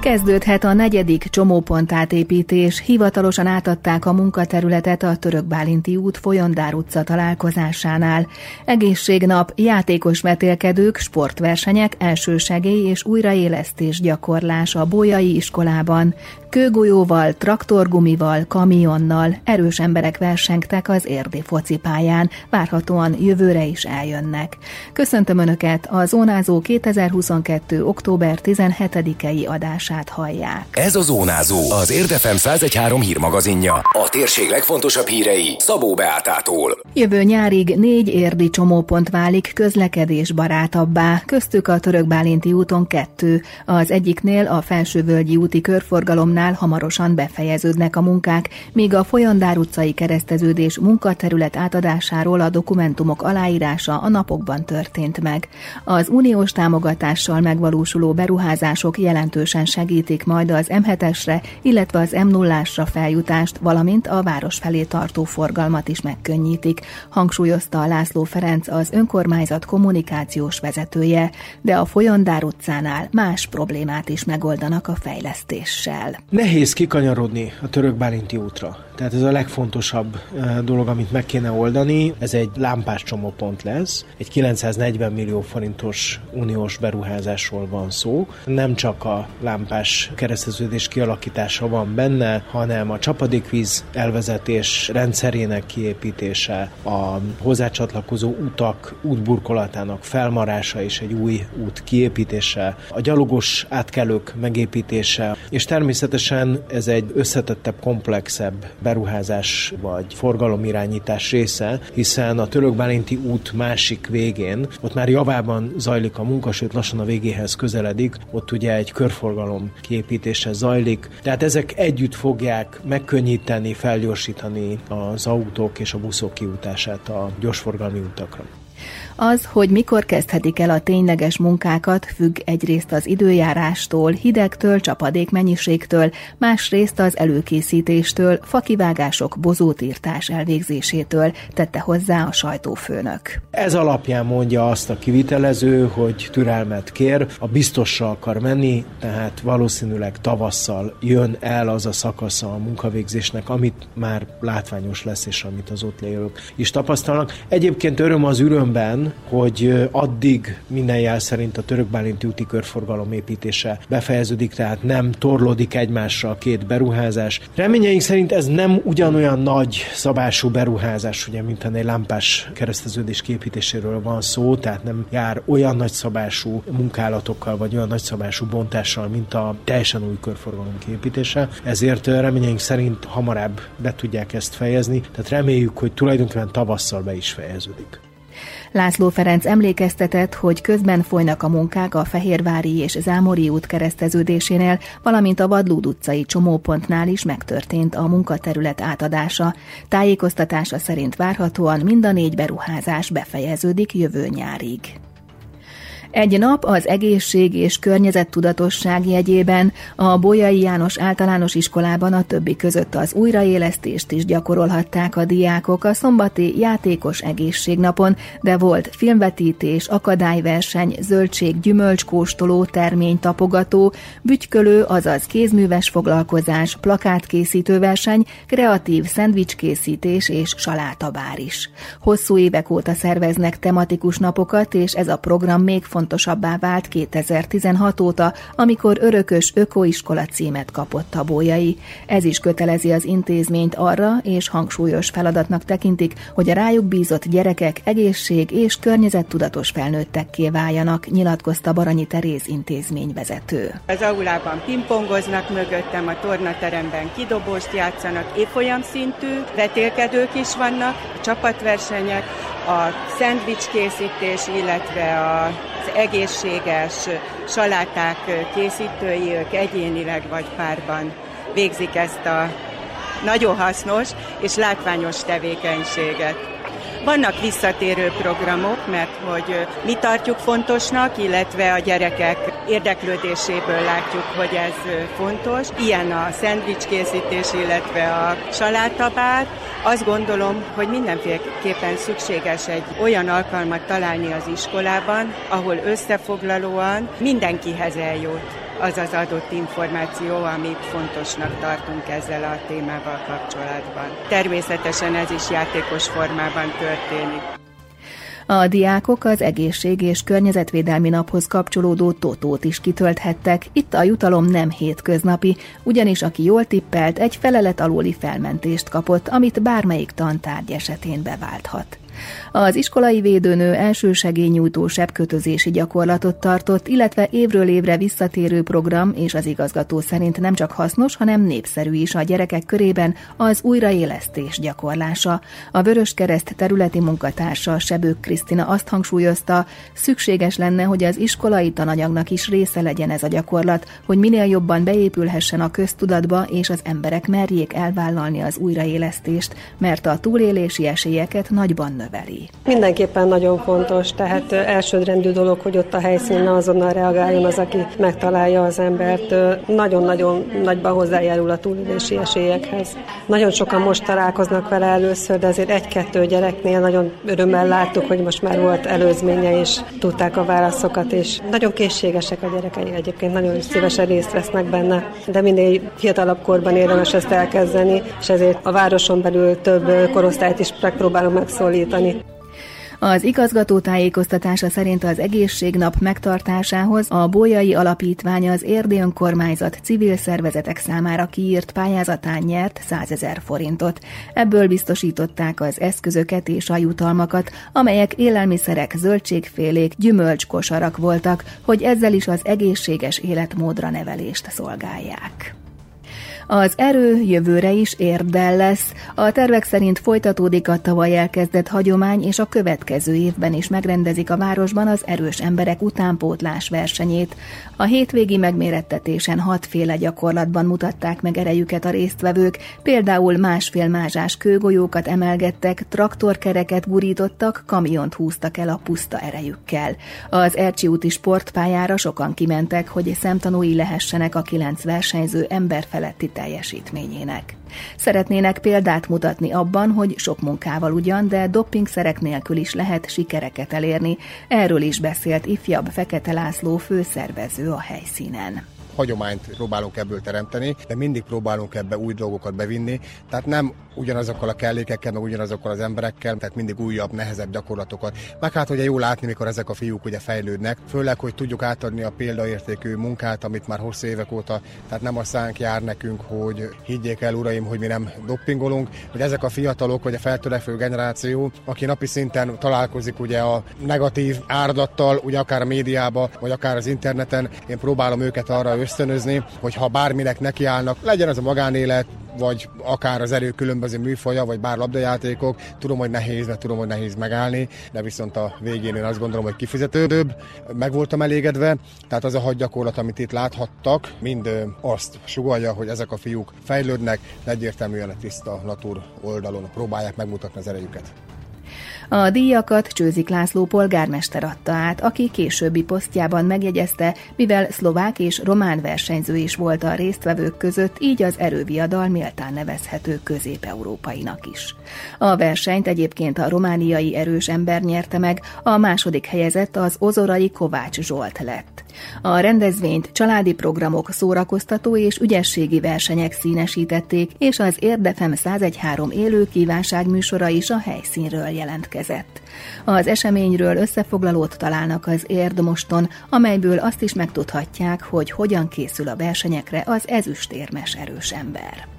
Kezdődhet a negyedik csomópont átépítés. Hivatalosan átadták a munkaterületet a Török Bálinti út Folyondár utca találkozásánál. Egészségnap, játékos vetélkedők, sportversenyek, elsősegély és újraélesztés gyakorlás a Bolyai iskolában. Kőgolyóval, traktorgumival, kamionnal erős emberek versengtek az érdi focipályán, várhatóan jövőre is eljönnek. Köszöntöm Önöket, a Zónázó 2022. október 17-i adását hallják. Ez a Zónázó, az Érdefem 113 hírmagazinja. A térség legfontosabb hírei Szabó Beátától. Jövő nyárig négy érdi csomópont válik közlekedés barátabbá, köztük a Török Bálinti úton kettő, az egyiknél a Felsővölgyi úti körforgalom Városnál hamarosan befejeződnek a munkák, míg a Folyondár utcai kereszteződés munkaterület átadásáról a dokumentumok aláírása a napokban történt meg. Az uniós támogatással megvalósuló beruházások jelentősen segítik majd az M7-esre, illetve az M0-ásra feljutást, valamint a város felé tartó forgalmat is megkönnyítik, hangsúlyozta László Ferenc az önkormányzat kommunikációs vezetője, de a Folyondár utcánál más problémát is megoldanak a fejlesztéssel. Nehéz kikanyarodni a török útra. Tehát ez a legfontosabb dolog, amit meg kéne oldani. Ez egy lámpás csomópont lesz. Egy 940 millió forintos uniós beruházásról van szó. Nem csak a lámpás kereszteződés kialakítása van benne, hanem a csapadékvíz elvezetés rendszerének kiépítése, a hozzácsatlakozó utak útburkolatának felmarása és egy új út kiépítése, a gyalogos átkelők megépítése, és természetesen ez egy összetettebb, komplexebb beruházás vagy forgalomirányítás része, hiszen a Török-Bálinti út másik végén, ott már javában zajlik a munka, sőt lassan a végéhez közeledik, ott ugye egy körforgalom kiépítése zajlik, tehát ezek együtt fogják megkönnyíteni, felgyorsítani az autók és a buszok kiutását a gyorsforgalmi utakra. Az, hogy mikor kezdhetik el a tényleges munkákat, függ egyrészt az időjárástól, hidegtől, csapadék mennyiségtől, másrészt az előkészítéstől, fakivágások, bozótírtás elvégzésétől, tette hozzá a sajtófőnök. Ez alapján mondja azt a kivitelező, hogy türelmet kér, a biztosra akar menni, tehát valószínűleg tavasszal jön el az a szakasza a munkavégzésnek, amit már látványos lesz, és amit az ott élők is tapasztalnak. Egyébként öröm az ürömben, hogy addig minden jel szerint a török bálinti úti körforgalom építése befejeződik, tehát nem torlódik egymásra a két beruházás. Reményeink szerint ez nem ugyanolyan nagy szabású beruházás, ugye, mint egy lámpás kereszteződés képítéséről van szó, tehát nem jár olyan nagy szabású munkálatokkal, vagy olyan nagy szabású bontással, mint a teljesen új körforgalom képítése. Ezért reményeink szerint hamarabb be tudják ezt fejezni, tehát reméljük, hogy tulajdonképpen tavasszal be is fejeződik. László Ferenc emlékeztetett, hogy közben folynak a munkák a Fehérvári és Zámori út kereszteződésénél, valamint a Vadlód utcai csomópontnál is megtörtént a munkaterület átadása. Tájékoztatása szerint várhatóan mind a négy beruházás befejeződik jövő nyárig. Egy nap az egészség és környezettudatosság jegyében a Bolyai János általános iskolában a többi között az újraélesztést is gyakorolhatták a diákok a szombati játékos egészségnapon, de volt filmvetítés, akadályverseny, zöldség, gyümölcskóstoló, termény tapogató, bütykölő, azaz kézműves foglalkozás, plakátkészítő verseny, kreatív szendvicskészítés és salátabár is. Hosszú évek óta szerveznek tematikus napokat, és ez a program még fontosabb fontosabbá vált 2016 óta, amikor örökös ökoiskola címet kapott a bójai. Ez is kötelezi az intézményt arra, és hangsúlyos feladatnak tekintik, hogy a rájuk bízott gyerekek egészség és környezettudatos felnőttekké váljanak, nyilatkozta Baranyi Teréz intézményvezető. Az aulában pingpongoznak mögöttem, a tornateremben kidobóst játszanak, évfolyam szintű vetélkedők is vannak, csapatversenyek, a szendvics készítés, illetve az egészséges saláták készítői, ők egyénileg vagy párban végzik ezt a nagyon hasznos és látványos tevékenységet. Vannak visszatérő programok, mert hogy mi tartjuk fontosnak, illetve a gyerekek érdeklődéséből látjuk, hogy ez fontos. Ilyen a szendvics készítés, illetve a salátabár. Azt gondolom, hogy mindenféleképpen szükséges egy olyan alkalmat találni az iskolában, ahol összefoglalóan mindenkihez eljut az az adott információ, amit fontosnak tartunk ezzel a témával kapcsolatban. Természetesen ez is játékos formában történik. A diákok az egészség és környezetvédelmi naphoz kapcsolódó totót is kitölthettek. Itt a jutalom nem hétköznapi, ugyanis aki jól tippelt, egy felelet alóli felmentést kapott, amit bármelyik tantárgy esetén beválthat. Az iskolai védőnő elsősegélynyújtó sebkötözési gyakorlatot tartott, illetve évről évre visszatérő program, és az igazgató szerint nem csak hasznos, hanem népszerű is a gyerekek körében az újraélesztés gyakorlása. A Vörös Kereszt területi munkatársa Sebők Krisztina azt hangsúlyozta, szükséges lenne, hogy az iskolai tananyagnak is része legyen ez a gyakorlat, hogy minél jobban beépülhessen a köztudatba, és az emberek merjék elvállalni az újraélesztést, mert a túlélési esélyeket nagyban növel növeli. Mindenképpen nagyon fontos, tehát elsődrendű dolog, hogy ott a helyszínen azonnal reagáljon az, aki megtalálja az embert. Nagyon-nagyon nagyban hozzájárul a túlélési esélyekhez. Nagyon sokan most találkoznak vele először, de azért egy-kettő gyereknél nagyon örömmel láttuk, hogy most már volt előzménye, és tudták a válaszokat, és nagyon készségesek a gyerekei egyébként, nagyon szívesen részt vesznek benne, de minél fiatalabb korban érdemes ezt elkezdeni, és ezért a városon belül több korosztályt is megpróbálunk megszólítani tartani. Az igazgató tájékoztatása szerint az egészségnap megtartásához a Bolyai Alapítvány az Érdi Önkormányzat civil szervezetek számára kiírt pályázatán nyert 100 ezer forintot. Ebből biztosították az eszközöket és a jutalmakat, amelyek élelmiszerek, zöldségfélék, gyümölcskosarak voltak, hogy ezzel is az egészséges életmódra nevelést szolgálják. Az erő jövőre is érdel lesz. A tervek szerint folytatódik a tavaly elkezdett hagyomány, és a következő évben is megrendezik a városban az erős emberek utánpótlás versenyét. A hétvégi megmérettetésen hatféle gyakorlatban mutatták meg erejüket a résztvevők, például másfél mázsás kőgolyókat emelgettek, traktorkereket gurítottak, kamiont húztak el a puszta erejükkel. Az Ercsi úti sportpályára sokan kimentek, hogy szemtanúi lehessenek a kilenc versenyző emberfeletti teljesítményének. Szeretnének példát mutatni abban, hogy sok munkával ugyan, de doppingszerek nélkül is lehet sikereket elérni. Erről is beszélt ifjabb Fekete László főszervező a helyszínen hagyományt próbálunk ebből teremteni, de mindig próbálunk ebbe új dolgokat bevinni, tehát nem ugyanazokkal a kellékekkel, meg ugyanazokkal az emberekkel, tehát mindig újabb, nehezebb gyakorlatokat. Meg hát ugye jó látni, mikor ezek a fiúk ugye fejlődnek, főleg, hogy tudjuk átadni a példaértékű munkát, amit már hosszú évek óta, tehát nem a szánk jár nekünk, hogy higgyék el, uraim, hogy mi nem doppingolunk, hogy ezek a fiatalok, vagy a feltörekvő generáció, aki napi szinten találkozik ugye a negatív árdattal, ugye akár a médiába, vagy akár az interneten, én próbálom őket arra ösztönözni, hogy ha bárminek nekiállnak, legyen az a magánélet, vagy akár az erő különböző műfaja, vagy bár labdajátékok. Tudom, hogy nehéz, mert tudom, hogy nehéz megállni, de viszont a végén én azt gondolom, hogy kifizetődőbb. Meg voltam elégedve, tehát az a hadgyakorlat, amit itt láthattak, mind azt sugalja, hogy ezek a fiúk fejlődnek, egyértelműen a tiszta natur oldalon próbálják megmutatni az erejüket. A díjakat Csőzik László polgármester adta át, aki későbbi posztjában megjegyezte, mivel szlovák és román versenyző is volt a résztvevők között, így az erőviadal méltán nevezhető közép-európainak is. A versenyt egyébként a romániai erős ember nyerte meg, a második helyezett az ozorai Kovács Zsolt lett. A rendezvényt családi programok, szórakoztató és ügyességi versenyek színesítették, és az Érdefem 1013 élő kívánságműsora is a helyszínről jelentkezett. Az eseményről összefoglalót találnak az Érdmoston, amelyből azt is megtudhatják, hogy hogyan készül a versenyekre az ezüstérmes erős ember.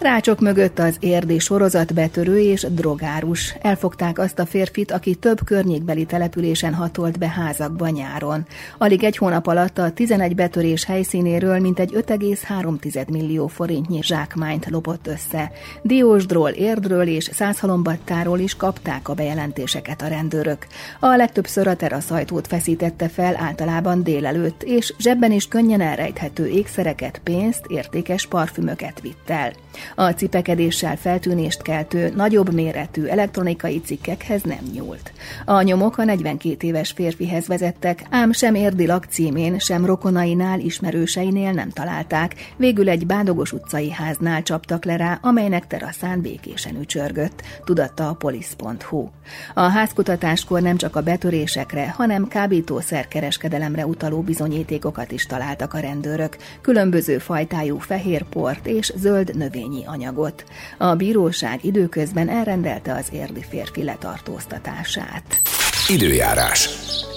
Rácsok mögött az érdi sorozatbetörő és drogárus. Elfogták azt a férfit, aki több környékbeli településen hatolt be házakba nyáron. Alig egy hónap alatt a 11 betörés helyszínéről mintegy 5,3 millió forintnyi zsákmányt lopott össze. Diósdról, Érdről és Százhalombattáról is kapták a bejelentéseket a rendőrök. A legtöbbször a teraszajtót feszítette fel általában délelőtt, és zsebben is könnyen elrejthető ékszereket, pénzt, értékes parfümöket vitt el. A cipekedéssel feltűnést keltő, nagyobb méretű elektronikai cikkekhez nem nyúlt. A nyomok a 42 éves férfihez vezettek, ám sem érdi lakcímén, sem rokonainál, ismerőseinél nem találták. Végül egy Bádogos utcai háznál csaptak le rá, amelynek teraszán békésen ücsörgött, tudatta a polisz.hu. A házkutatáskor nem csak a betörésekre, hanem kábítószerkereskedelemre utaló bizonyítékokat is találtak a rendőrök, különböző fajtájú fehér port és zöld növényi anyagot. A bíróság időközben elrendelte az érdi férfi letartóztatását. Időjárás.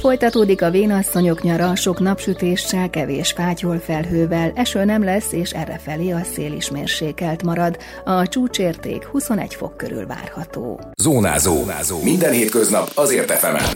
Folytatódik a vénasszonyok nyara, sok napsütéssel, kevés fátyol felhővel, eső nem lesz, és errefelé a szél is mérsékelt marad. A csúcsérték 21 fok körül várható. Zónázó. Zónázó. Minden hétköznap azért efemen.